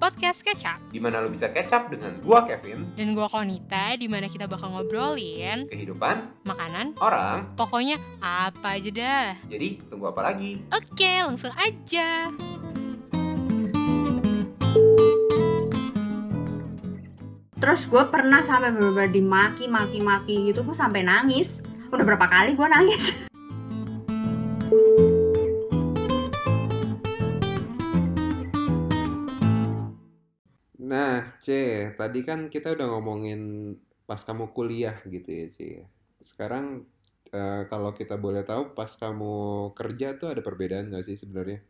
podcast Kecap. di mana lo bisa up dengan gua Kevin, Dan gua Konita, di mana kita bakal ngobrolin kehidupan makanan, orang. pokoknya apa aja dah. Jadi tunggu apa lagi? Oke, langsung aja. Terus gue pernah sampai bener-bener dimaki, maki, maki gitu, gue sampai nangis. Udah berapa kali gue nangis? C, tadi kan kita udah ngomongin pas kamu kuliah gitu ya, C. Sekarang eh, kalau kita boleh tahu pas kamu kerja tuh ada perbedaan nggak sih sebenarnya?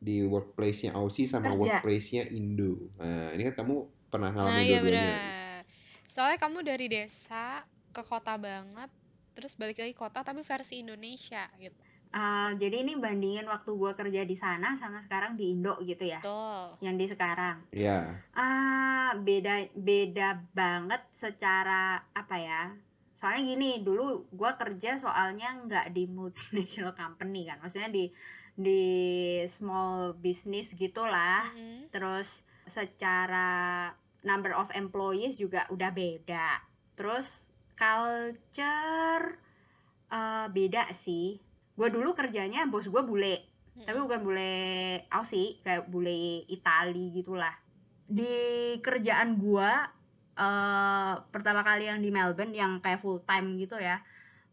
Di workplace-nya Aussie sama workplace-nya Indo. Nah, ini kan kamu pernah Nah, ngalamin iya dua-duanya. Soalnya kamu dari desa ke kota banget, terus balik lagi kota tapi versi Indonesia gitu. Ah, jadi ini bandingin waktu gue kerja di sana sama sekarang di Indo gitu ya. Betul. Yang di sekarang. Iya. Ah, beda beda banget secara apa ya? Soalnya gini, dulu gue kerja soalnya nggak di multinational company kan, maksudnya di di small business gitulah. Mhm. Terus secara number of employees juga udah beda. Terus culture eh, beda sih. Gue dulu kerjanya bos gue bule, tapi bukan bule Aussie kayak bule Itali gitulah. Di kerjaan gua eh pertama kali yang di Melbourne yang kayak full time gitu ya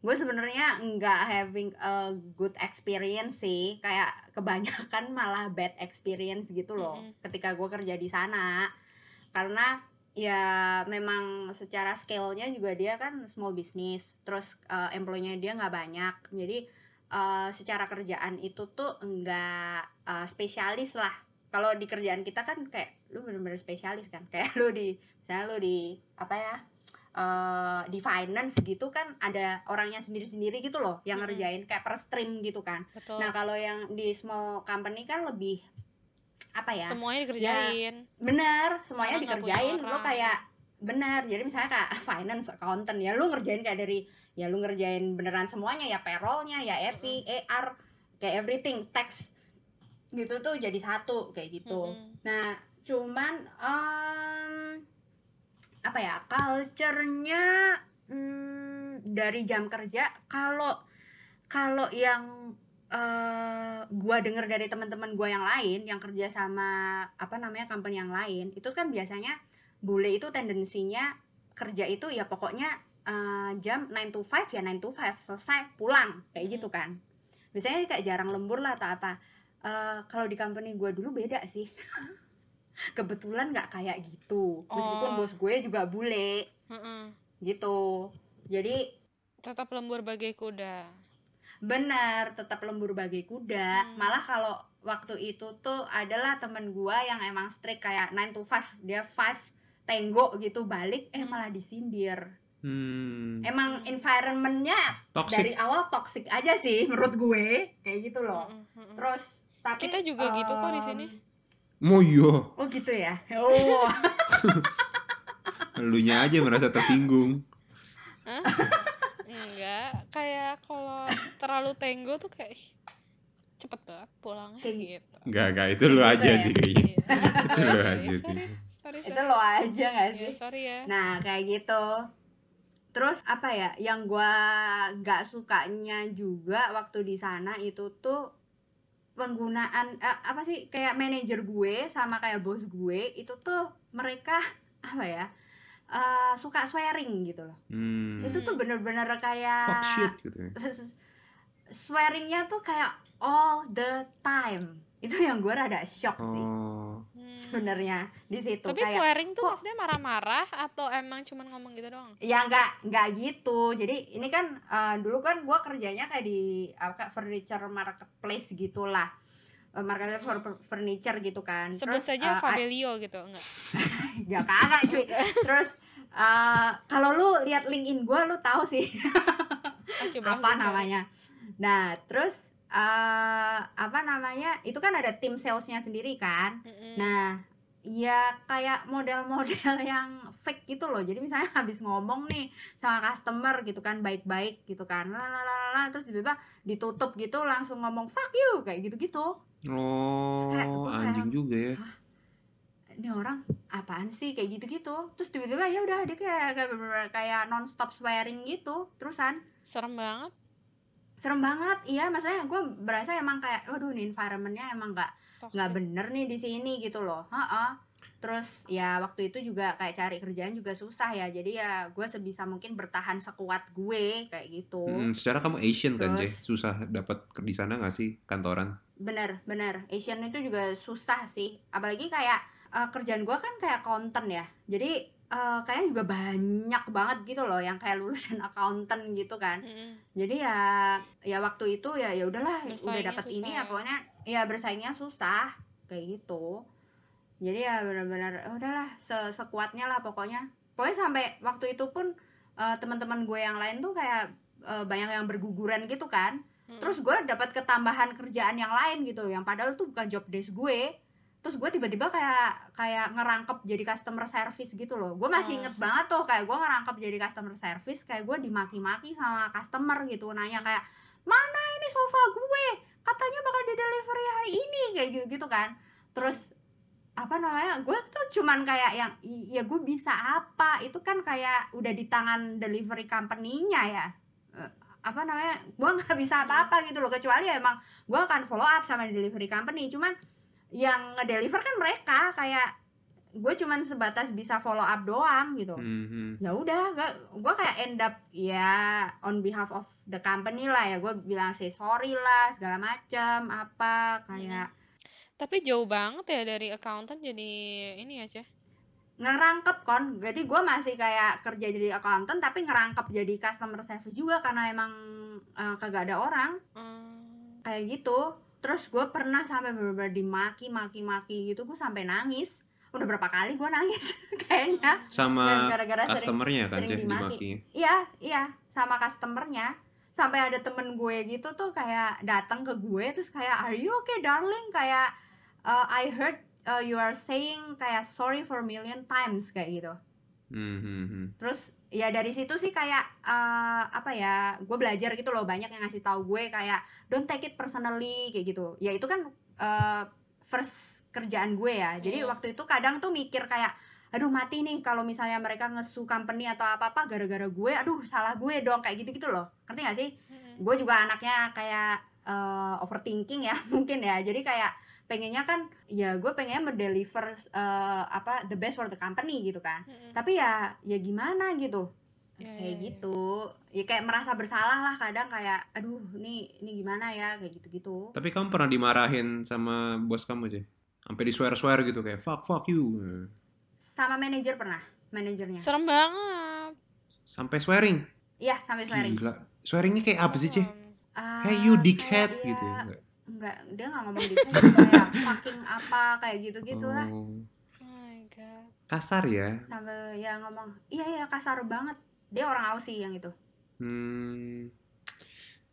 gue sebenarnya nggak having a good experience sih. Kayak kebanyakan malah bad experience gitu loh Mm-mm. ketika gue kerja di sana. Karena ya memang secara scale-nya juga dia kan small business terus eh, employee-nya dia nggak banyak. Jadi eh, secara kerjaan itu tuh enggak eh, spesialis lah kalau di kerjaan kita kan kayak lu bener-bener spesialis kan kayak lu di misalnya lu di apa ya eh, di finance gitu kan ada orangnya sendiri-sendiri gitu loh yang Mm-mm. ngerjain kayak per stream gitu kan Betul. nah kalau yang di small company kan lebih apa ya Semuanya dikerjain. bener semuanya punya dikerjain lu kayak bener jadi misalnya kayak finance accountant ya lu ngerjain kayak dari ya lu ngerjain beneran semuanya ya payrollnya ya EPI AR kayak everything tax gitu tuh jadi satu kayak gitu Mhm. nah cuman em, apa ya culture-nya mm, dari jam kerja kalau kalau yang eh, gua denger dari teman-teman gua yang lain yang kerja sama apa namanya company yang lain itu kan biasanya bule itu tendensinya kerja itu ya pokoknya eh, jam 9 to 5 ya 9 to 5 selesai pulang kayak Hmm. gitu kan biasanya kayak jarang lembur lah atau apa Eh, kalau di company gua dulu beda sih kebetulan nggak kayak gitu meskipun Oh. bos gue juga bule Mhm. gitu jadi Tetap lembur bagai kuda. benar tetap lembur bagai kuda Hmm. malah kalau waktu itu tuh adalah temen gua yang emang strict kayak 9 to 5 dia 5 tenggo gitu balik eh Hmm. malah disindir Hmm. emang Hmm. environmentnya dari awal toxic aja sih menurut gue kayak gitu loh Mhm, mhm. terus tapi Kita juga gitu kok di sini. Moyo, oh gitu ya oh lunya aja merasa tersinggung. Hah? Enggak, kayak kalau terlalu tenggo tuh kayak cepet banget pulangnya Kayak- gitu. Enggak, enggak, itu lu Gitu aja ya? sih kayaknya. Iya, Itu lu aja. aja sih. Sorry, itu sorry. lo aja gak Iya, sih sorry ya. Nah, kayak gitu. Terus apa ya? Yang gua gak sukanya juga waktu di sana itu tuh penggunaan eh, apa sih kayak manajer gue sama kayak bos gue itu tuh mereka apa ya? eh, suka swearing gitu loh. Hmm. Itu tuh bener-bener kayak Fuck shit gitu ya. swearingnya tuh kayak all the time. Itu yang gue rada shock sih Oh. Hmm. Sebenarnya di situ. Tapi kayak swearing tuh maksudnya marah-marah atau emang cuman ngomong gitu doang? ya nggak nggak gitu. Jadi ini kan eh, dulu kan gua kerjanya kayak di apa kayak furniture marketplace gitulah. Eh, marketplace for for furniture gitu kan. Sebut Terus, saja eh, Fabelio gitu, enggak? ya kagak cuy. Terus eh, kalau lu lihat LinkedIn gua lu tahu sih. Ah, coba apa gue namanya. Nah terus eh, apa namanya itu kan ada tim salesnya sendiri kan Mm-mm. Nah, ya kayak model-model yang fake gitu loh. Jadi misalnya habis ngomong nih sama customer gitu kan baik-baik gitu kan. Lalalala, terus tiba-tiba ditutup gitu langsung ngomong fuck you kayak gitu-gitu. Kayak Oh, kayak- anjing juga ya. ini orang apaan sih kayak gitu-gitu terus tiba-tiba ya udah dia kayak kayak, kayak non-stop swearing gitu terusan serem banget serem banget iya maksudnya gue berasa emang kayak waduh nih environmentnya emang nggak nggak bener nih di sini gitu loh Heeh. terus ya waktu itu juga kayak cari kerjaan juga susah ya jadi ya gue sebisa mungkin bertahan sekuat gue kayak gitu Hmm, secara kamu Asian kan, Terus? Jay? Susah dapat di sana nggak sih kantoran? bener bener Asian itu juga susah sih apalagi kayak eh, kerjaan gue kan kayak accountant ya jadi eh, kayaknya juga banyak banget gitu loh yang kayak lulusan accountant gitu kan. Mm-mm. jadi ya ya waktu itu ya ya udahlah udah dapat ini ya. ya. pokoknya. Ya bersaingnya susah kayak gitu. Jadi ya benar-benar "Oh, udahlah se- sekuatnya lah pokoknya. Pokoknya sampai waktu itu pun eh, teman-teman gue yang lain tuh kayak eh, banyak yang berguguran gitu kan. Mm-mm. terus gue dapat ketambahan kerjaan yang lain gitu. Yang padahal tuh bukan job desk gue terus gue tiba-tiba kayak kayak ngerangkep jadi customer service gitu loh. Gue masih Oh. inget banget tuh kayak gue ngerangkep jadi customer service kayak gue dimaki-maki sama customer gitu. Nanya kayak mana ini sofa gue? Katanya bakal di delivery hari ini kayak gitu gitu kan. Terus apa namanya gue tuh cuman kayak yang "I- ya gue bisa apa? Itu kan kayak udah di tangan delivery company-nya ya. Eh, apa namanya gue nggak bisa apa-apa gitu loh. Kecuali ya emang gue akan follow up sama delivery company. Cuman yang ngedeliver kan mereka kayak gue cuman sebatas bisa follow up doang gitu. Mhm. ya udah gue kayak end up ya on behalf of the company lah ya. Gue bilang say sorry lah segala macem apa kayak tapi jauh banget ya dari accountant jadi ini ya Ceh? Ngerangkep kon. Jadi gue masih kayak kerja jadi accountant tapi ngerangkep jadi customer service juga karena emang eh, kagak ada orang. Hmm. kayak gitu terus gue pernah sampai bener-bener dimaki maki maki gitu gue sampai nangis. Udah berapa kali gue nangis kayaknya. Dan Sama gara-gara sering customernya kan, sering dimaki. iya iya. Sama customernya. Sampai ada temen gue gitu tuh kayak datang ke gue terus kayak are you okay darling? Kayak uh, I heard uh, you are saying kayak sorry for million times kayak gitu. Mhm. terus ya dari situ sih kayak eh, apa ya gue belajar gitu loh banyak yang ngasih tahu gue kayak don't take it personally kayak gitu. Ya itu kan eh, first kerjaan gue ya. Jadi Iya. waktu itu kadang tuh mikir kayak aduh mati nih kalau misalnya mereka ngesu company atau apa apa gara-gara gue aduh salah gue dong kayak gitu gitu loh. Ngerti gak sih? Mm-mm. gue juga anaknya kayak eh, overthinking ya mungkin ya. Jadi kayak pengennya kan ya gue pengennya mendeliver eh, apa the best for the company gitu kan Mm-mm. tapi ya ya gimana gitu Ya, kayak ya, ya. gitu ya kayak merasa bersalah lah kadang kayak aduh ini ini gimana ya kayak gitu gitu Tapi kamu pernah dimarahin sama bos kamu, Jay? Sampai di swear-swear gitu kayak fuck fuck you. sama manajer pernah manajernya serem banget Sampai swearing. iya sampai swearing Gila. Swearingnya kayak apa sih. Ah, Hey you dickhead ya, gitu ya. Nggak? enggak dia nggak ngomong dickhead kayak fucking apa kayak gitu gitu lah Oh, oh my god kasar ya. sampai ya ngomong iya iya kasar banget dia orang Aussie yang itu Hmm.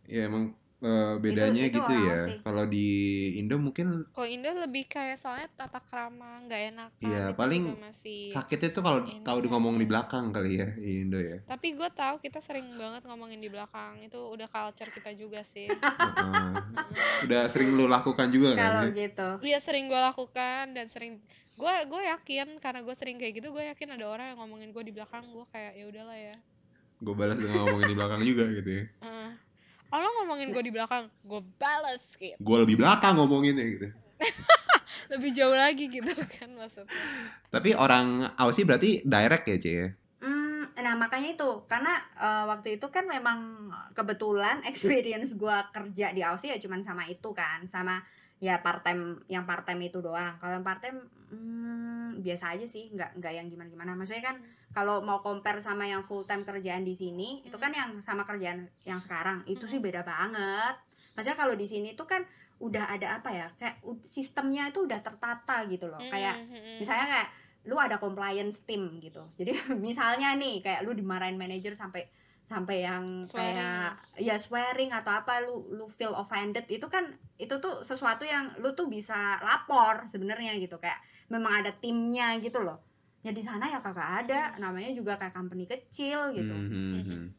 Ya emang eh, bedanya itu gitu ya. Kalau di Indo mungkin kalau Indo lebih kayak soalnya tata krama nggak enak Iya, paling masih sakitnya tuh kalau tahu di ngomong di belakang kali ya di Indo ya. tapi gue tahu kita sering banget ngomongin di belakang itu udah culture kita juga sih Heeh. Mm-mm. Udah sering lu lakukan juga kan kalau ya? gitu Iya sering gue lakukan dan sering gue gue yakin karena gue sering kayak gitu gue yakin ada orang yang ngomongin gue di belakang gue kayak ya udahlah ya Gue balas dengan ngomongin di belakang juga gitu ya. Heeh. Oh lo ngomongin gue di belakang gue balas gitu Gue lebih belakang ngomonginnya gitu. lebih jauh lagi gitu kan maksudnya. Tapi orang Aussie berarti direct ya, Cie? Hmm, nah makanya itu. Karena eh, waktu itu kan memang kebetulan experience gua kerja di Aussie ya cuman sama itu kan. Sama ya part time yang part time itu doang. Kalau yang part time hmm, biasa aja sih nggak nggak yang gimana gimana maksudnya kan kalau mau compare sama yang full time kerjaan di sini itu kan yang sama kerjaan yang sekarang itu sih beda banget. Maksudnya kalau di sini tuh kan udah ada apa ya kayak sistemnya itu udah tertata gitu loh. Kayak Mm-mm. misalnya kayak lu ada compliance team gitu. Jadi misalnya nih kayak lu dimarahin manajer sampai sampai yang Swearing. kayak ya swearing atau apa lu lu feel offended itu kan itu tuh sesuatu yang lu tuh bisa lapor sebenarnya gitu. Kayak memang ada timnya gitu loh ya di sana ya kagak ada namanya juga kayak company kecil gitu Mhm.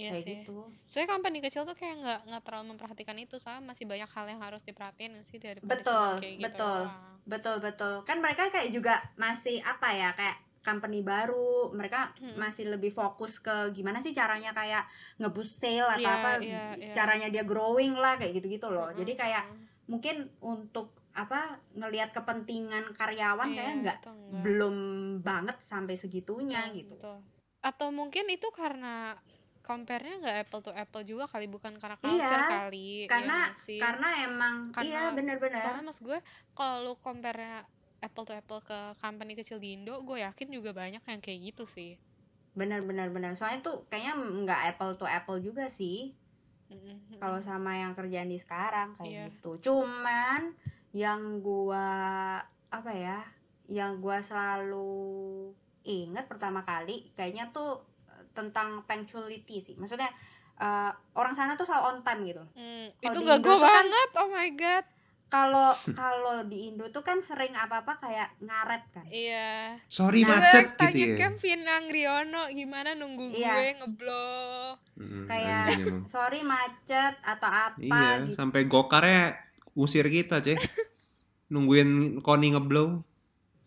Iya kayak sih. gitu Soalnya company kecil tuh kayak nggak nggak terlalu memperhatikan itu, soalnya masih banyak hal yang harus diperhatiin sih cuma betul kayak gitu betul doang. betul betul kan mereka kayak juga masih apa ya kayak company baru mereka Mm-mm. masih lebih fokus ke gimana sih caranya kayak ngeboost sale atau Iya, apa iya, iya. caranya dia growing lah kayak gitu-gitu loh jadi Mm-mm. kayak mungkin untuk apa ngelihat kepentingan karyawan Iya, kayak nggak belum banget sampai segitunya Betul, gitu betul. Atau mungkin itu karena compare-nya nggak apple to apple juga kali, bukan karena Iya, culture kali, ya karena nggak sih? karena emang Karena- iya benar-benar Soalnya mas gue, kalau lu compare apple to apple ke company kecil di Indo, gue yakin juga banyak yang kayak gitu sih. benar-benar benar soalnya tuh kayaknya nggak apple to apple juga sih Mm-mm. kalau sama yang kerjaan di sekarang kayak Iya. gitu cuman yang gua apa ya yang gua selalu ingat pertama kali kayaknya tuh eh, tentang punctuality sih maksudnya eh, orang sana tuh selalu on time gitu Hmm, itu gak gue tuh kan- banget, oh my god. kalau kalau di Indo tuh kan sering apa-apa kayak ngaret kan Iya. Sorry Nah, macet gitu tanya ya. Kevin Angriono gimana nunggu Iya. gue ngeblow. Hmm, Kayak- sorry macet atau apa Iya, gitu sampai gokarnya usir kita, Ceh. Nungguin Koni ngeblow.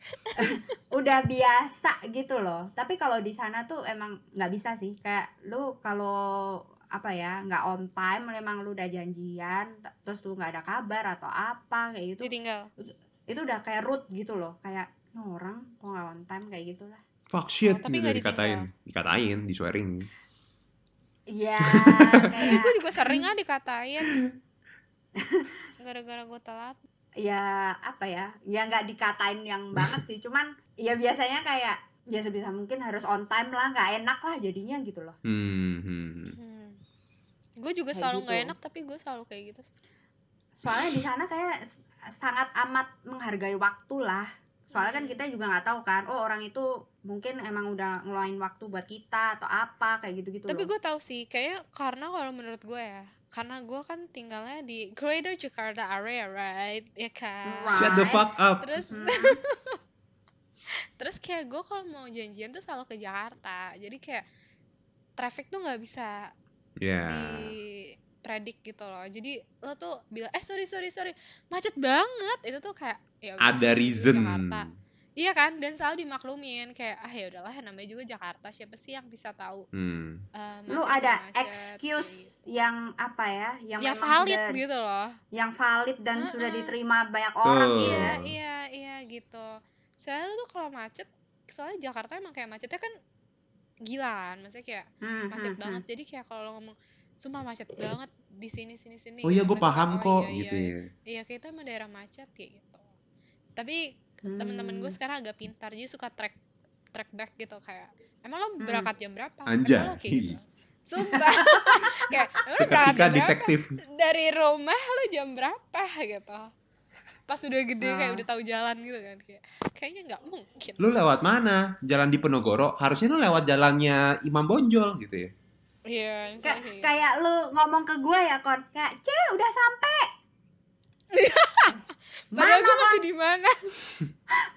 udah biasa gitu loh tapi kalau di sana tuh emang nggak bisa sih kayak lu kalau apa ya nggak on time memang lu udah janjian terus lu nggak ada kabar atau apa kayak gitu Ditinggal. itu udah kayak root gitu loh kayak "Ini orang kok nggak on time kayak gitu lah Fuck shit Oh, tapi gitu nggak dikatain. Dikatain, disuaring. iya Tapi kayak gue juga sering ah dikatain. Gara-gara gue telat. ya apa ya ya nggak dikatain yang banget sih cuman ya biasanya kayak ya sebisa mungkin harus on time lah nggak enak lah jadinya gitu loh Hmm, hmm. Hmm. Gue juga Kayak selalu nggak gitu. enak, tapi gue selalu kayak gitu. soalnya di sana kayak sangat amat menghargai waktu lah soalnya kan kita juga nggak tahu kan oh orang itu mungkin emang udah ngeluarin waktu buat kita atau apa kayak gitu gitu Tapi gue tahu sih, kayaknya karena kalau menurut gue ya, karena gue kan tinggalnya di Greater Jakarta area, right? Ya kan. Right. Shut the fuck up. Terus Hmm. terus kayak gue kalau mau janjian tuh selalu ke Jakarta. Jadi kayak traffic tuh nggak bisa Ya. di predik gitu loh. Jadi lo tuh bilang, eh sorry sorry sorry, macet banget. Itu tuh kayak ya udah, Ada reason. Jakarta. Iya kan, dan selalu dimaklumin kayak ah ya udahlah namanya juga Jakarta siapa sih yang bisa tahu Hmm. eh, lu macet ada ya macet, excuse kayak gitu. yang apa ya yang ya valid sudah- gitu loh. yang valid dan Heeh. sudah diterima banyak orang Tuh. gitu Iya iya iya gitu. Soalnya lu tuh kalau macet, soalnya Jakarta emang kayak macetnya kan gila kan, maksudnya kayak Hmm, macet hmm, banget. Jadi kayak kalau ngomong sumpah macet banget di sini sini sini. Oh iya, gitu. gue paham kayak, kok "Oh, iya, gitu iya, ya. Iya, kita emang daerah macet kayak gitu. Tapi hmm. temen-temen gue sekarang agak pintar jadi suka track track back gitu kayak emang lo Hmm. berangkat jam berapa Anjay. Emang lo kayak gitu sumpah kayak "Emang lo berangkat Seketika jam berapa detektif. dari rumah lo jam berapa gitu pas udah gede kayak Ah. udah tahu jalan gitu kan kayak kayaknya nggak mungkin Lu lewat mana? Jalan di Penogoro. Harusnya lu lewat jalannya Imam Bonjol gitu ya. Iya Kayak, misalnya kayak gitu. kayak lu ngomong ke gue ya kon. Kayak ce udah sampai padahal mana, gue masih di mana?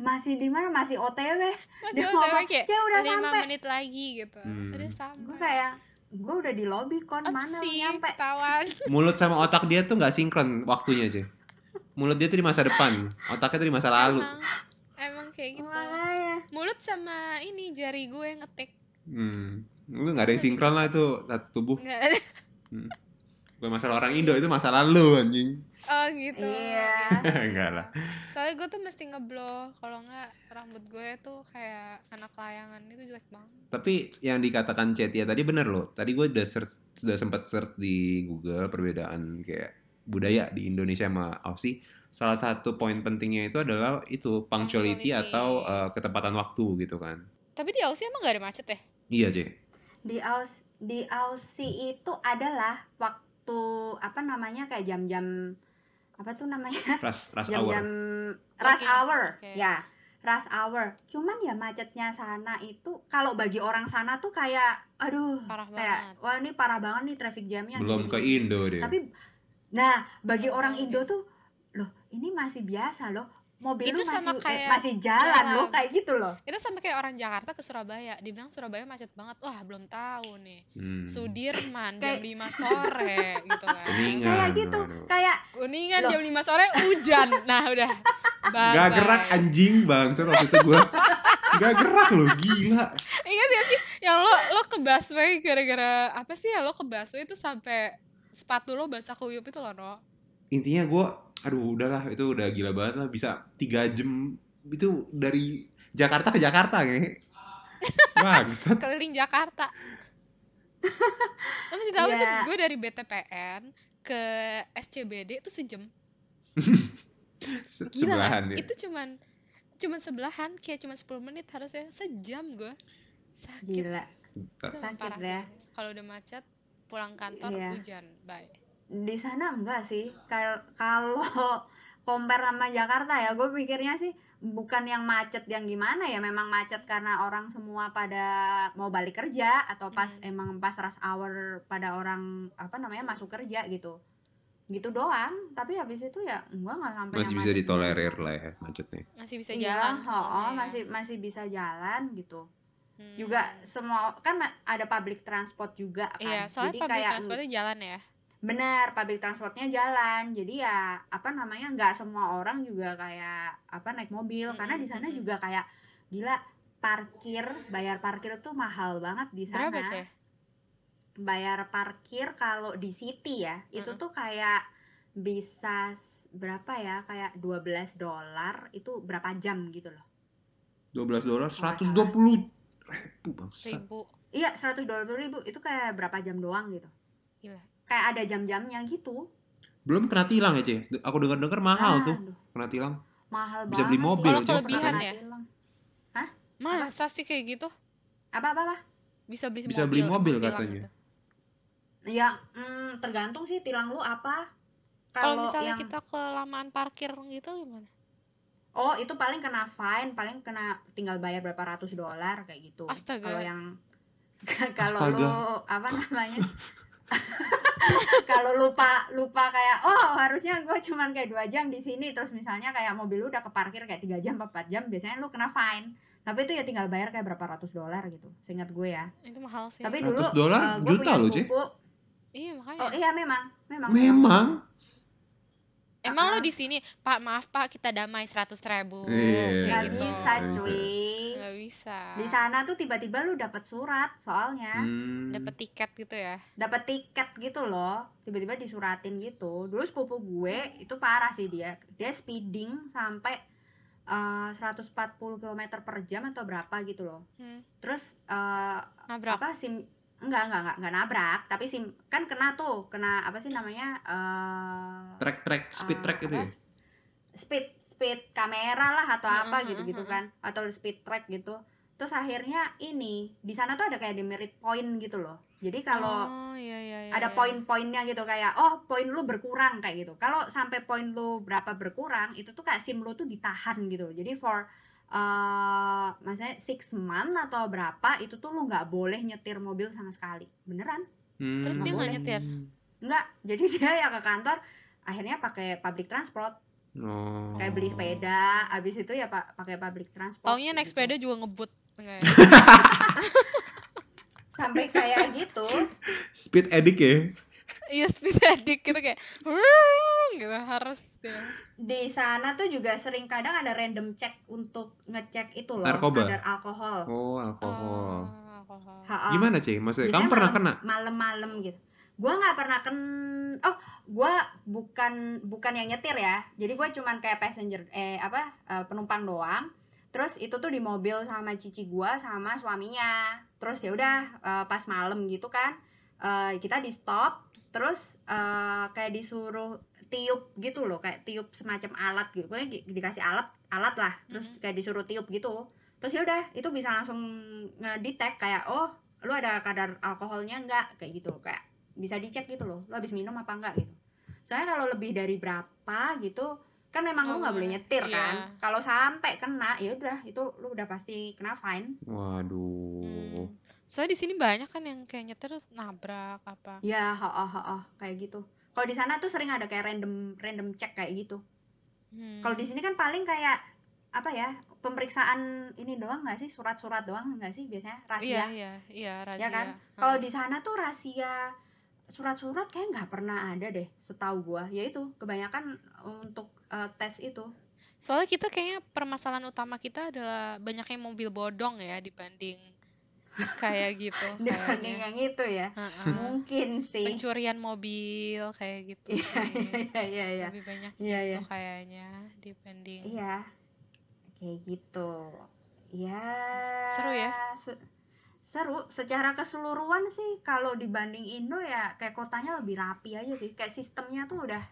Masih di mana? Masih otw masih dia otw ngomong kayak ce udah lima sampai menit lagi gitu. Hmm. udah gue sampai kayak gue udah di lobby kon. Oh, mana lu sih nyampe? ketahuan. Mulut sama otak dia tuh nggak sinkron waktunya, cuy. Mulut dia tuh di masa depan, otaknya tuh di masa lalu. emang emang kayak gitu. Makanya. Mulut sama ini jari gue ngetik. Hmm. Lu nggak ada yang sinkron lah itu satu tubuh. nggak ada Bukan masalah orang Indo itu masa lalu anjing. oh gitu Iya. Enggak lah. soalnya gue tuh mesti ngeblow kalau nggak rambut gue tuh kayak anak layangan itu jelek banget Tapi yang dikatakan Cetia tadi bener loh. Tadi gue udah search, sudah sempat search di Google perbedaan kayak budaya di Indonesia sama Aussie. Salah satu poin pentingnya itu adalah itu punctuality, Punctuality. atau uh, ketepatan waktu gitu kan. tapi di Aussie emang gak ada macet ya Iya, Ce. Di aus di Aussie itu adalah waktu apa namanya kayak jam-jam apa tuh namanya Rush, rush hour. jam-jam rush hour oke. ya rush hour cuman ya macetnya sana itu kalau bagi orang sana tuh kayak aduh Parah kayak banget. wah ini parah banget nih traffic jamnya Belum ke gini-gini. Indo deh. tapi nah bagi orang Indo tuh loh ini masih biasa loh mobil Itu masih sama kayak masih jalan, jalan. loh kayak gitu loh Itu sama kayak orang Jakarta ke Surabaya. Dibilang Surabaya macet banget. Wah, belum tahu nih. Hmm. Sudirman Kayak- jam 5 sore gitu kan. Kuningan. kayak gitu kayak Kuningan Loh. jam 5 sore hujan. Nah, udah. Bye Gak gerak anjing bang, so waktu itu gue Gak gerak loh, gila Ingat ya sih yang lo lo ke busway gara-gara apa sih ya lo ke busway itu sampai sepatu lo basah kuyup itu loh, no. Intinya gue, aduh udahlah itu udah gila banget lah Bisa 3 jam itu dari Jakarta ke Jakarta kayak Bangsat Keliling Jakarta. Lo masih tahu Iya. gue dari BTPN ke SCBD itu sejam. Se- Gila Sebelahan kan? ya Itu cuman cuman sebelahan kayak cuma 10 menit harusnya sejam gue. Sakit. gila Itu Sakit parah. Kalau udah macet pulang kantor Iya. hujan. Bye. Di sana enggak sih Kal- kalau compare sama Jakarta ya gue pikirnya sih bukan yang macet yang gimana ya memang macet karena orang semua pada mau balik kerja atau pas Hmm. emang pas rush hour pada orang apa namanya masuk kerja gitu gitu doang tapi habis itu ya enggak nggak sampai Masih bisa macet ditolerir lah ya macetnya Masih bisa iya, jalan oh, semuanya ya. masih masih bisa jalan gitu Hmm. juga semua kan ada public transport juga kan Iya, soalnya jadi public kayak transportnya jalan ya. Benar public transportnya jalan jadi ya apa namanya nggak semua orang juga kayak apa naik mobil karena di sana juga kayak gila parkir bayar parkir tuh mahal banget di sana Berapa, Ceh? bayar parkir kalau di city ya itu Mm-mm. tuh kayak bisa berapa ya kayak 12 dolar itu berapa jam gitu loh 12 dolar, Nggak 120 ribu bangsat Ribu. iya 120 ribu itu kayak berapa jam doang gitu Gila. Kayak ada jam-jamnya gitu Belum kena tilang ya, Ceh? Aku dengar-dengar mahal tuh Aduh, kena tilang. mahal Bisa banget beli mobil, Kalau kelebihan ya? Tilang. Masa sih kayak gitu? apa apa apa Bisa beli Bisa mobil. beli mobil tilang katanya. gitu. Ya, mm, tergantung sih tilang lu apa. Kalau misalnya yang- kita kelamaan parkir gitu gimana? oh itu paling kena fine, paling kena tinggal bayar berapa ratus dolar kayak gitu. Astaga. Kalau yang kalau apa namanya? kalau lupa lupa kayak oh harusnya gue cuman kayak dua jam di sini terus misalnya kayak mobil lu udah keparkir kayak tiga jam empat jam biasanya lu kena fine tapi itu ya tinggal bayar kayak berapa ratus dolar gitu seingat gue ya Itu mahal sih. tapi 100 dulu dolar gue juta punya loh, Ci. sepupu. Iya makanya. oh iya memang memang Memang. Emang lo Ah. di sini, Pak maaf Pak kita damai seratus ribu. Iya. gitu. bisa cuy bisa. di sana tuh tiba-tiba lu dapat surat soalnya Hmm. Dapat tiket gitu ya. dapat tiket gitu loh tiba-tiba disuratin gitu dulu sepupu gue itu parah sih dia dia speeding sampai eh, 140 km per jam atau berapa gitu loh Hmm. terus eh, Nabrak. apa sim enggak enggak enggak enggak nabrak tapi sim kan kena tuh kena apa sih namanya eh Track-track, speed eh, track itu apa? ya? speed speed kamera lah atau Mm, apa mm, gitu gitu mm, kan atau speed track gitu. Terus akhirnya ini di sana tuh ada kayak demerit point gitu loh. Jadi kalau Oh iya iya iya. ada iya. poin-poinnya gitu kayak oh poin lu berkurang kayak gitu. Kalau sampai poin lu berapa berkurang itu tuh kayak sim lu tuh ditahan gitu jadi for eh maksudnya six month atau berapa itu tuh lu nggak boleh nyetir mobil sama sekali. Beneran? Hmm. Terus dia nggak nyetir. nggak. Jadi dia ya ke kantor akhirnya pakai public transport Oh. kayak beli sepeda habis itu ya pak pakai public transport Taunya naik gitu. sepeda juga ngebut. Ya? sampai kayak gitu Speed addict ya? Iya speed addict gitu kayak gitu harus dia. di sana tuh juga sering kadang ada random check untuk ngecek itu loh Narkoba? kadar alkohol Oh, alkohol. Oh, alkohol. Ha-ha. Gimana, Ceh? Maksudnya Biasanya kamu pernah kena? malam- malam-malam gitu gua nggak pernah ken oh gua bukan bukan yang nyetir ya. Jadi gua cuman kayak passenger eh apa eh, penumpang doang. Terus itu tuh di mobil sama cici gua sama suaminya. Terus ya udah eh, pas malam gitu kan eh, kita di stop. Terus eh, kayak disuruh tiup gitu loh kayak tiup semacam alat gitu. Pokoknya di- dikasih alat alat lah. Terus Mhm. kayak disuruh tiup gitu. Terus ya udah itu bisa langsung ngedetect kayak oh lu ada kadar alkoholnya enggak kayak gitu kayak bisa dicek gitu loh lu habis minum apa enggak gitu soalnya kalau lebih dari berapa gitu kan memang lu Nggak nggak boleh boleh. nyetir Iya. kan kalau sampai kena ya udah itu lu udah pasti kena fine Waduh. Hmm. Soalnya di sini banyak kan yang kayak nyetir terus nabrak apa. ya ha ha ha kayak gitu kalau di sana tuh sering ada kayak random random check kayak gitu Hmm. Kalau di sini kan paling kayak apa ya pemeriksaan ini doang nggak sih surat-surat doang nggak sih biasanya Iya, rahasia iya, iya, rahasia. ya kan kalau di sana tuh rahasia surat-surat kayak nggak pernah ada deh setahu gua yaitu kebanyakan untuk eh, tes itu Soalnya kita kayaknya permasalahan utama kita adalah banyaknya mobil bodong ya dibanding kayak gitu dibanding yang itu ya Heeh. mungkin sih Pencurian mobil kayak gitu iya sih. iya iya iya Lebih banyak Iya, gitu iya. kayaknya dibanding. iya kayak gitu ya Seru ya? se- seru secara keseluruhan sih kalau dibanding Indo ya kayak kotanya lebih rapi aja sih kayak sistemnya tuh udah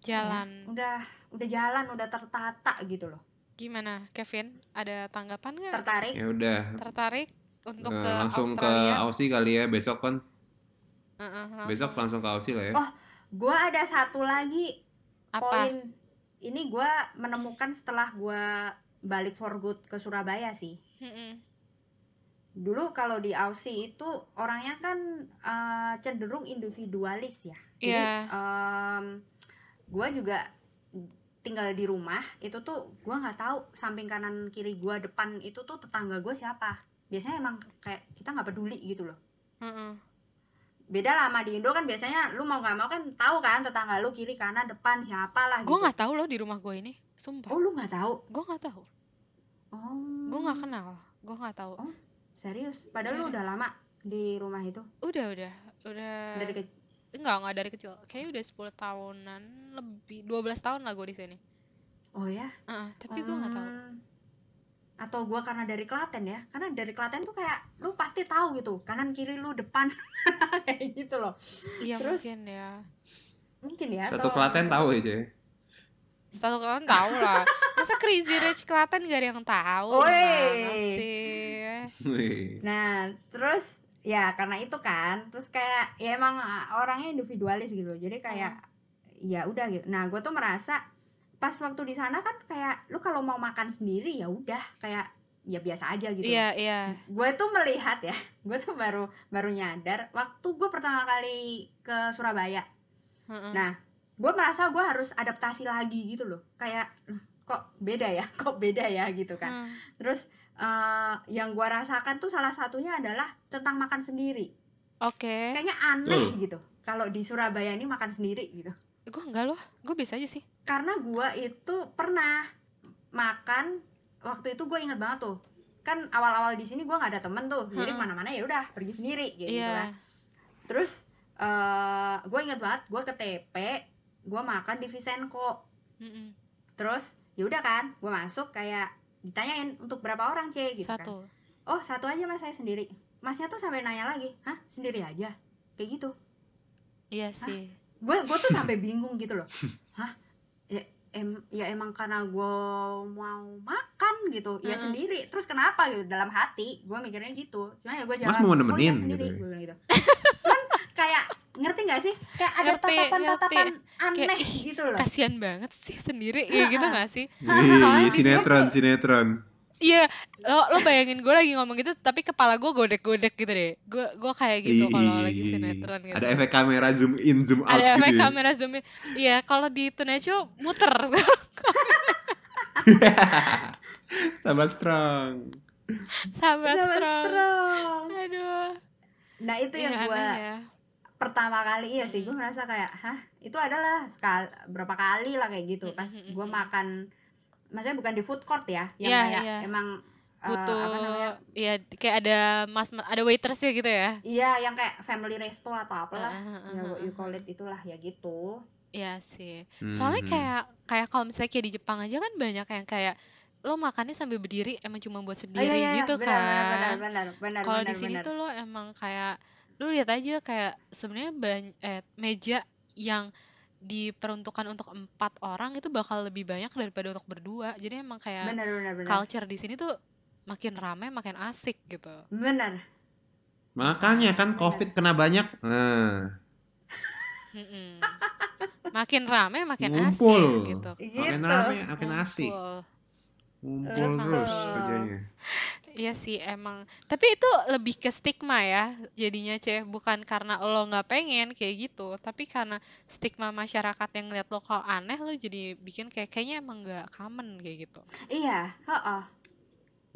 Jalan. udah udah jalan udah tertata gitu loh Gimana, Kevin? Ada tanggapan nggak? tertarik Ya udah. Tertarik untuk Eh, ke langsung ke Australia? Aussie kali ya besok kan. Heeh, Besok langsung ke Aussie lah ya. Oh, gua ada satu lagi apa? poin ini gua menemukan setelah gua balik for good ke Surabaya sih Mm-mm. Dulu kalau di Aussie itu orangnya kan eh, cenderung individualis ya jadi Iya. em, gua juga tinggal di rumah itu tuh gua nggak tahu samping kanan kiri gua depan itu tuh tetangga gua siapa biasanya emang kayak kita nggak peduli gitu loh Heeh. beda lah sama di Indo kan biasanya lu mau nggak mau kan tahu kan tetangga lu kiri kanan depan siapa lah Gue gitu. nggak tahu loh di rumah gue ini, sumpah. oh lu nggak tahu Gue nggak tahu. oh Gue nggak kenal. Gue nggak tahu. Oh. Serius padahal lu udah Serius. lama di rumah itu Udah, udah, udah. dari ke Enggak, enggak dari kecil. Kayaknya udah 10 tahunan lebih, 12 tahun lah gue di sini. oh ya Heeh, tapi gue nggak tahu. Hmm. atau gua karena dari Klaten ya karena dari Klaten tuh kayak lu pasti tahu gitu kanan kiri lu depan kayak gitu loh Iya Terus- mungkin ya. mungkin ya Satu atau- Klaten tahu aja. Satu kalian tahu lah. Masa Crazy Rich Klaten gak ada yang tahu? Woi. Sih? Nah, terus ya karena itu kan, terus kayak ya emang orangnya individualis gitu. Jadi kayak ya udah gitu. Nah, gue tuh merasa pas waktu di sana kan kayak lu kalau mau makan sendiri ya udah kayak ya biasa aja gitu. Iya, iya. Gue tuh melihat ya, gue tuh baru baru nyadar waktu gue pertama kali ke Surabaya. Heeh. Nah, gue merasa gue harus adaptasi lagi gitu loh. Kayak "Loh, kok beda ya, kok beda ya gitu kan. Hmm. Terus eh, yang gua rasakan tuh salah satunya adalah tentang makan sendiri. Oke. Kayaknya aneh Betul. gitu. Kalau di Surabaya ini makan sendiri gitu. Gue enggak loh. Gue biasa aja sih. Karena gua itu pernah makan waktu itu gue inget banget tuh. Kan awal-awal di sini gua nggak ada temen tuh. Jadi Mm-mm. mana-mana ya udah pergi sendiri gitu Iya. kan. Terus eh gue inget banget gue ke TP, gue makan di Visenko. Mm-mm. Terus ya udah kan, gue masuk kayak ditanyain untuk berapa orang c gitu kan. Satu. oh satu aja mas saya sendiri masnya tuh sampai nanya lagi hah sendiri aja kayak gitu Iya sih. gue gue tuh sampai bingung gitu loh hah ya, em, ya emang karena gue mau makan gitu ya Heeh. sendiri terus kenapa gitu dalam hati gue mikirnya gitu cuma ya gue jalan Mas mau "Oh, iya, nemenin?" sendiri," gitu ya. gitu cuman kayak ngerti gak sih kayak ada Ngerti, tatapan-tatapan aneh Kayak, ih, gitu loh Kasian banget sih sendiri kayak gitu gak sih? Wih, sinetron, sinetron. Iya, lo, lo bayangin gue lagi ngomong gitu, tapi kepala gue godek-godek gitu deh. Gue gue kayak gitu kalau lagi Ih, sinetron gitu. Ada efek kamera zoom in, zoom out Ada efek gitu ya. kamera zoom in. Iya, kalau di Tonight Show muter. Sahabat strong. Sama strong. strong. Aduh. nah itu Iya yang gue ya. Pertama kali iya sih gue Mm-mm. merasa kayak hah itu adalah sekal berapa kali lah kayak gitu pas Mm-mm, gue mm-mm. makan maksudnya bukan di food court ya yang Iya, kayak iya. emang eh, Butuh apa namanya ya kayak ada mas ada waiters ya gitu ya. iya yang kayak family resto atau apalah Ah, ah, ah, ya ah, you call it itulah ya gitu Iya sih. Soalnya kayak kayak kalau misalnya kayak di Jepang aja kan banyak yang kayak lo makannya sambil berdiri emang cuma buat Oh, sendiri iya, iya, gitu benar, kan. benar benar benar benar Kalau di sini benar. tuh lo emang kayak lu lihat aja kayak sebenarnya banyak eh, meja yang diperuntukkan untuk empat orang itu bakal lebih banyak daripada untuk berdua. Jadi emang kayak benar benar benar culture di sini tuh makin rame makin asik gitu. benar Makanya kan COVID kena banyak. Nah, Mm-mm. Makin rame makin Ngumpul. asik gitu. makin Gitu. rame, makin asik. Ngumpul. Ngumpul Betul. terus kerjanya. Iya sih emang. Tapi itu lebih ke stigma ya jadinya ceh bukan karena lo nggak pengen kayak gitu, tapi karena stigma masyarakat yang ngeliat lo kalau aneh lo jadi bikin kayak kayaknya emang nggak common kayak gitu. Iya, heeh.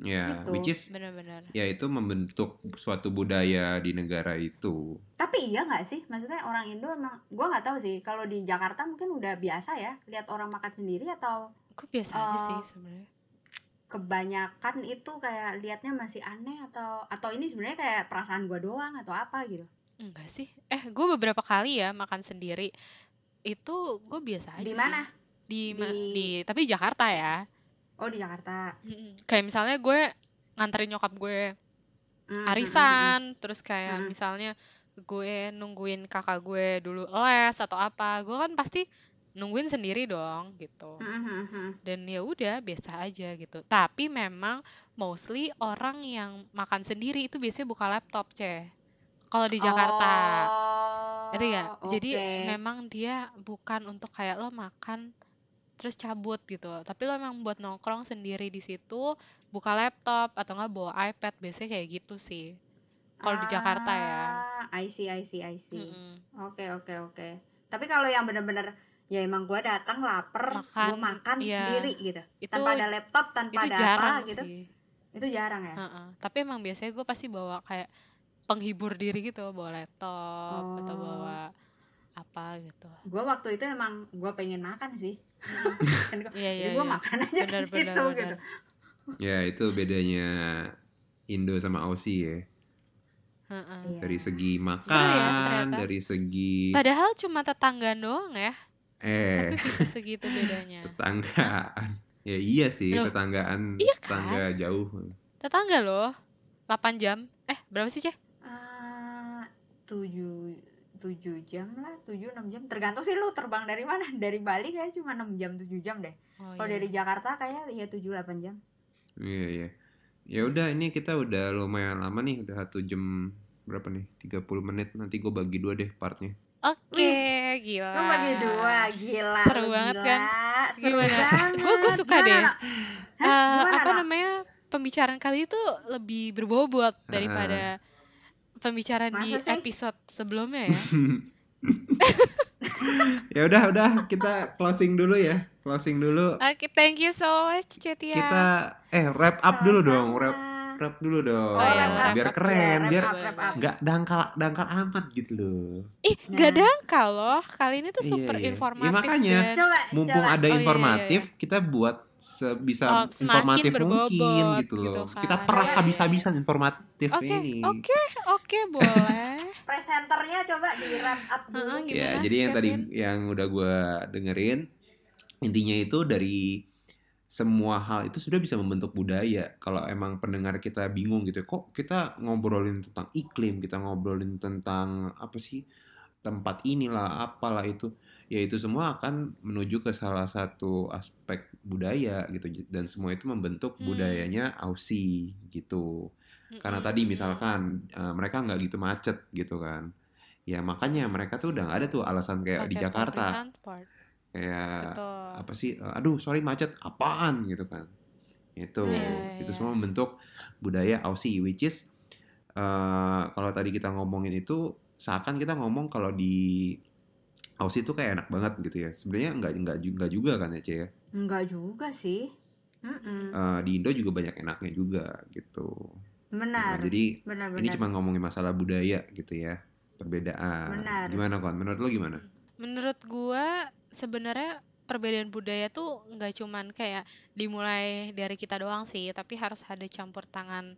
Ya, Gitu. which is Bener-bener. ya itu membentuk suatu budaya di negara itu. Tapi iya nggak sih? Maksudnya orang Indo emang gua nggak tahu sih. Kalau di Jakarta mungkin udah biasa ya lihat orang makan sendiri atau Gue biasa aja sih Eh, sebenarnya. Kebanyakan itu kayak liatnya masih aneh atau atau ini sebenarnya kayak perasaan gua doang atau apa gitu. Enggak sih. Eh, gue beberapa kali ya makan sendiri. Itu gue biasa aja Di sih. mana? Di Di di tapi di Jakarta ya. Oh, di Jakarta. Kayak misalnya gue nganterin nyokap gue Hmm, hmm, hmm, hmm. arisan, terus kayak Hmm. misalnya gue nungguin kakak gue dulu les atau apa, gue kan pasti nungguin sendiri dong gitu. Hmm, hmm, hmm. Dan ya udah biasa aja gitu. Tapi memang mostly orang yang makan sendiri itu biasanya buka laptop, ceh. Kalau di Jakarta. Itu ya. Oh, Jadi memang dia bukan untuk kayak lo makan terus cabut gitu. Tapi lo emang buat nongkrong sendiri di situ, buka laptop atau nggak bawa iPad, biasanya kayak gitu sih. Kalau di Jakarta ya. Ah, I see, I see, I see. Oke, oke, oke. Tapi kalau yang bener-bener ya emang gua datang lapar, gua Makan, makan iya. sendiri gitu. Itu Tanpa ada laptop, tanpa itu ada jarang apa gitu. sih. Itu jarang ya? Heeh. Tapi emang biasanya gue pasti bawa kayak penghibur diri gitu, bawa laptop atau Oh. bawa apa gitu. Gua waktu itu emang gua pengen makan sih. Mm-mm. Kan gua- Iya Jadi iya gua iya. makan aja Bener ke bener situ bener. gitu. Ya, itu bedanya Indo sama Aussie ya. Heeh. Iya. Dari segi ya makan, ternyata. dari segi Padahal cuma tetanggaan doang ya, eh tapi bisa segitu bedanya. tetanggaan. Ya iya sih, Loh, tetanggaan, iya tetangga jauh. Tetangga loh, 8 jam. Eh, berapa sih, Ceh? Ah, tujuh tujuh jam lah, tujuh enam jam. Tergantung sih lu terbang dari mana. Dari Bali kayak cuma 6 jam, 7 jam deh. Oh Kalau iya. dari Jakarta kayak ya 7 8 jam. Iya, iya. Ya udah, ini kita udah lumayan lama nih, udah satu jam berapa nih? 30 menit. Nanti gue bagi dua deh partnya. Oke, gila. Lu bagi dua, gila. Seru lu banget gila. kan? Seru Gimana? Gue gue suka Gimana, deh. Hah? Eh, Gimana, apa Nok? namanya? Pembicaraan kali itu lebih berbobot daripada pembicaraan di Masa sih? episode sebelumnya ya. ya udah, udah kita closing dulu ya. Closing dulu. Oke, thank you so much, Cetia. Kita eh wrap up dulu dong, wrap Wrap dulu dong. Oh iya, biar up, keren, ya, wrap biar nggak dangkal dangkal amat gitu loh. Ih, Nah. gak dangkal loh. Kali ini tuh Iya, super iya. Ya, informatif makanya. dan Coba, Mumpung coba. ada Oh, iya, iya, informatif, kita buat sebisa Oh, informatif mungkin berbobot gitu gitu loh. kan. Kita peras Iya, iya. habis-habisan informatif Oke, ini. oke, oke, boleh. Presenternya coba di wrap up dulu. Heeh, Ya, jadi yang tadi Kevin? yang udah gua dengerin intinya itu dari semua hal itu sudah bisa membentuk budaya. Kalau emang pendengar kita bingung gitu, kok kita ngobrolin tentang iklim, kita ngobrolin tentang apa sih tempat inilah, apalah itu, ya itu semua akan menuju ke salah satu aspek budaya gitu, dan semua itu membentuk Hmm. budayanya Aussie gitu. Karena Mm-mm, tadi mm-mm. misalkan eh, mereka nggak gitu macet gitu kan, ya makanya mereka tuh udah nggak ada tuh alasan kayak di Pakai Jakarta transport. Kayak Betul. apa sih eh, aduh sorry macet apaan gitu kan itu Iya, itu iya. semua membentuk budaya Aussie which is eh, kalau tadi kita ngomongin itu seakan kita ngomong kalau di Aussie itu kayak enak banget gitu ya sebenarnya nggak nggak ju- nggak juga kan ya Cie ya Enggak juga sih. Mm-mm. Eh, di Indo juga banyak enaknya juga gitu nah Benar. jadi Benar ini benar. cuma ngomongin masalah budaya gitu ya perbedaan Benar. gimana kon menurut lo gimana Menurut gua sebenarnya perbedaan budaya tuh nggak cuman kayak dimulai dari kita doang sih, tapi harus ada campur tangan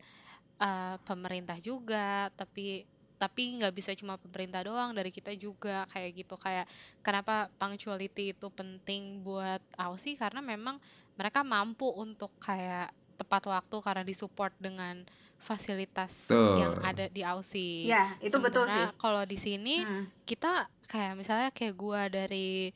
eh, pemerintah juga, tapi tapi nggak bisa cuma pemerintah doang dari kita juga kayak gitu. Kayak kenapa punctuality itu penting buat Aussie karena memang mereka mampu untuk kayak tepat waktu karena disupport dengan fasilitas yang Tuh. ada di Aussie. Ya, itu betul sih. Sementara kalau di sini Hmm. kita kayak misalnya kayak gua dari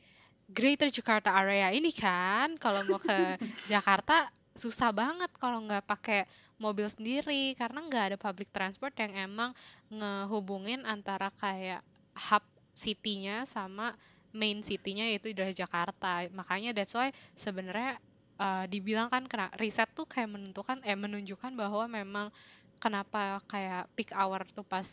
Greater Jakarta area ini kan kalau mau ke Jakarta susah banget kalau nggak pakai mobil sendiri karena nggak ada public transport yang emang ngehubungin antara kayak hub city-nya sama main city-nya yaitu dari Jakarta makanya that's why sebenarnya eh, dibilang kan kena riset tuh kayak menentukan eh menunjukkan bahwa memang kenapa kayak peak hour tuh pas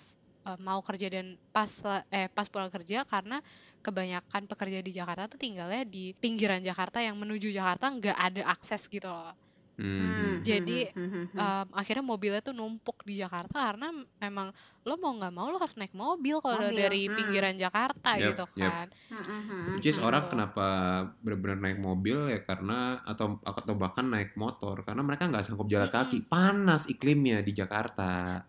eh, mau kerja dan pas eh pas pulang kerja karena kebanyakan pekerja di Jakarta tuh tinggalnya di pinggiran Jakarta yang menuju Jakarta nggak ada akses gitu loh. Hmm. Jadi, hmm, hmm, hmm. Em, akhirnya mobilnya tuh numpuk di Jakarta karena memang lo mau nggak mau lo harus naik mobil kalau dari hmm. pinggiran Jakarta Yap, gitu kan. Hmm, Which is hmm. orang kenapa benar-benar naik mobil ya karena atau atau bahkan naik motor karena mereka nggak sanggup jalan kaki panas iklimnya di Jakarta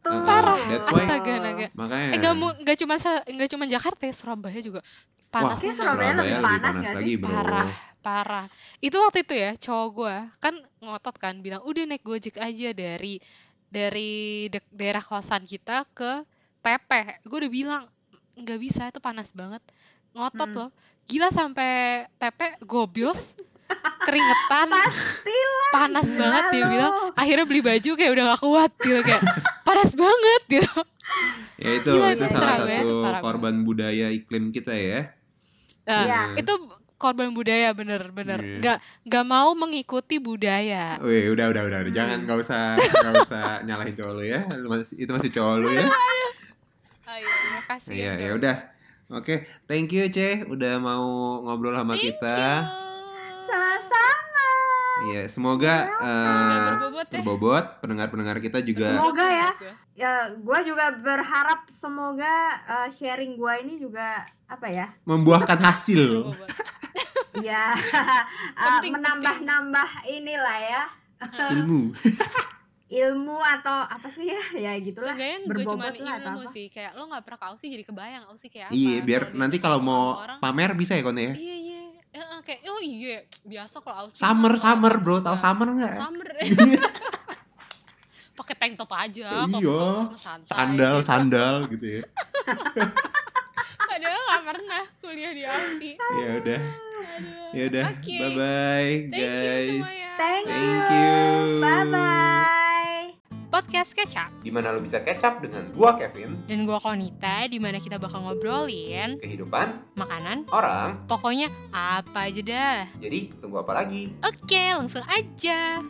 Parah. That's why- Astaga, naga. makanya Eh nggak mu- nggak cuma nggak cuma Jakarta ya Surabaya juga wah panasnya Kayaknya Surabaya Surabaya lebih panas panas lagi bro parah parah. Itu waktu itu ya cowok gue kan ngotot kan bilang udah naik gojek aja dari dari dek- daerah kosan kita ke TP. Gue udah bilang nggak bisa itu panas banget ngotot Hmm. loh. Gila sampai TP gobios keringetan Pastilah. panas banget dia bilang akhirnya beli baju kayak udah gak kuat gitu kayak panas banget gitu. Ya itu Gila, itu itu salah Surabaya satu parah korban budaya iklim kita ya. Nah, Iya. itu korban budaya bener-bener Iya. nggak nggak mau mengikuti budaya. Wih, udah udah udah, udah. jangan Hmm. nggak usah nggak usah nyalahin cowok lu ya. Lu masih- itu masih cowok lu ya. Ayo terima kasih iya ya ya udah. Oke thank you C udah mau ngobrol sama kita. Sama-sama. Iya, semoga semoga eh, berbobot ya berbobot pendengar-pendengar kita juga Semoga ya. Ya, gue juga berharap semoga uh, sharing gue ini juga apa ya? membuahkan hasil. Ya, uh, menambah-nambah inilah ya Ilmu. ilmu atau apa sih ya? Ya. Seenggaknya gue cuma Berbobot lah atau ilmu apa. sih kayak lo nggak pernah ke Aussie jadi kebayang Aussie kayak apa Iya, biar Kalau nanti kalau mau orang pamer bisa ya Kon ya. iya iya Heeh, kayak oh iya biasa kalau Aussie Summer kalau summer orang bro, tahu summer nggak? summer pakai tank top aja Iya. santai Sandal gitu. sandal gitu ya. padahal nggak pernah kuliah di Aussie Ya udah, aduh ya udah. Oke. Bye bye thank you guys. semuanya Thank, Thank you. you. Bye bye. Podcast kecap. Di mana lo bisa up dengan gua Kevin, dan gua Konita di mana kita bakal ngobrolin kehidupan makanan. orang. pokoknya apa aja dah. Jadi tunggu apa lagi? oke langsung aja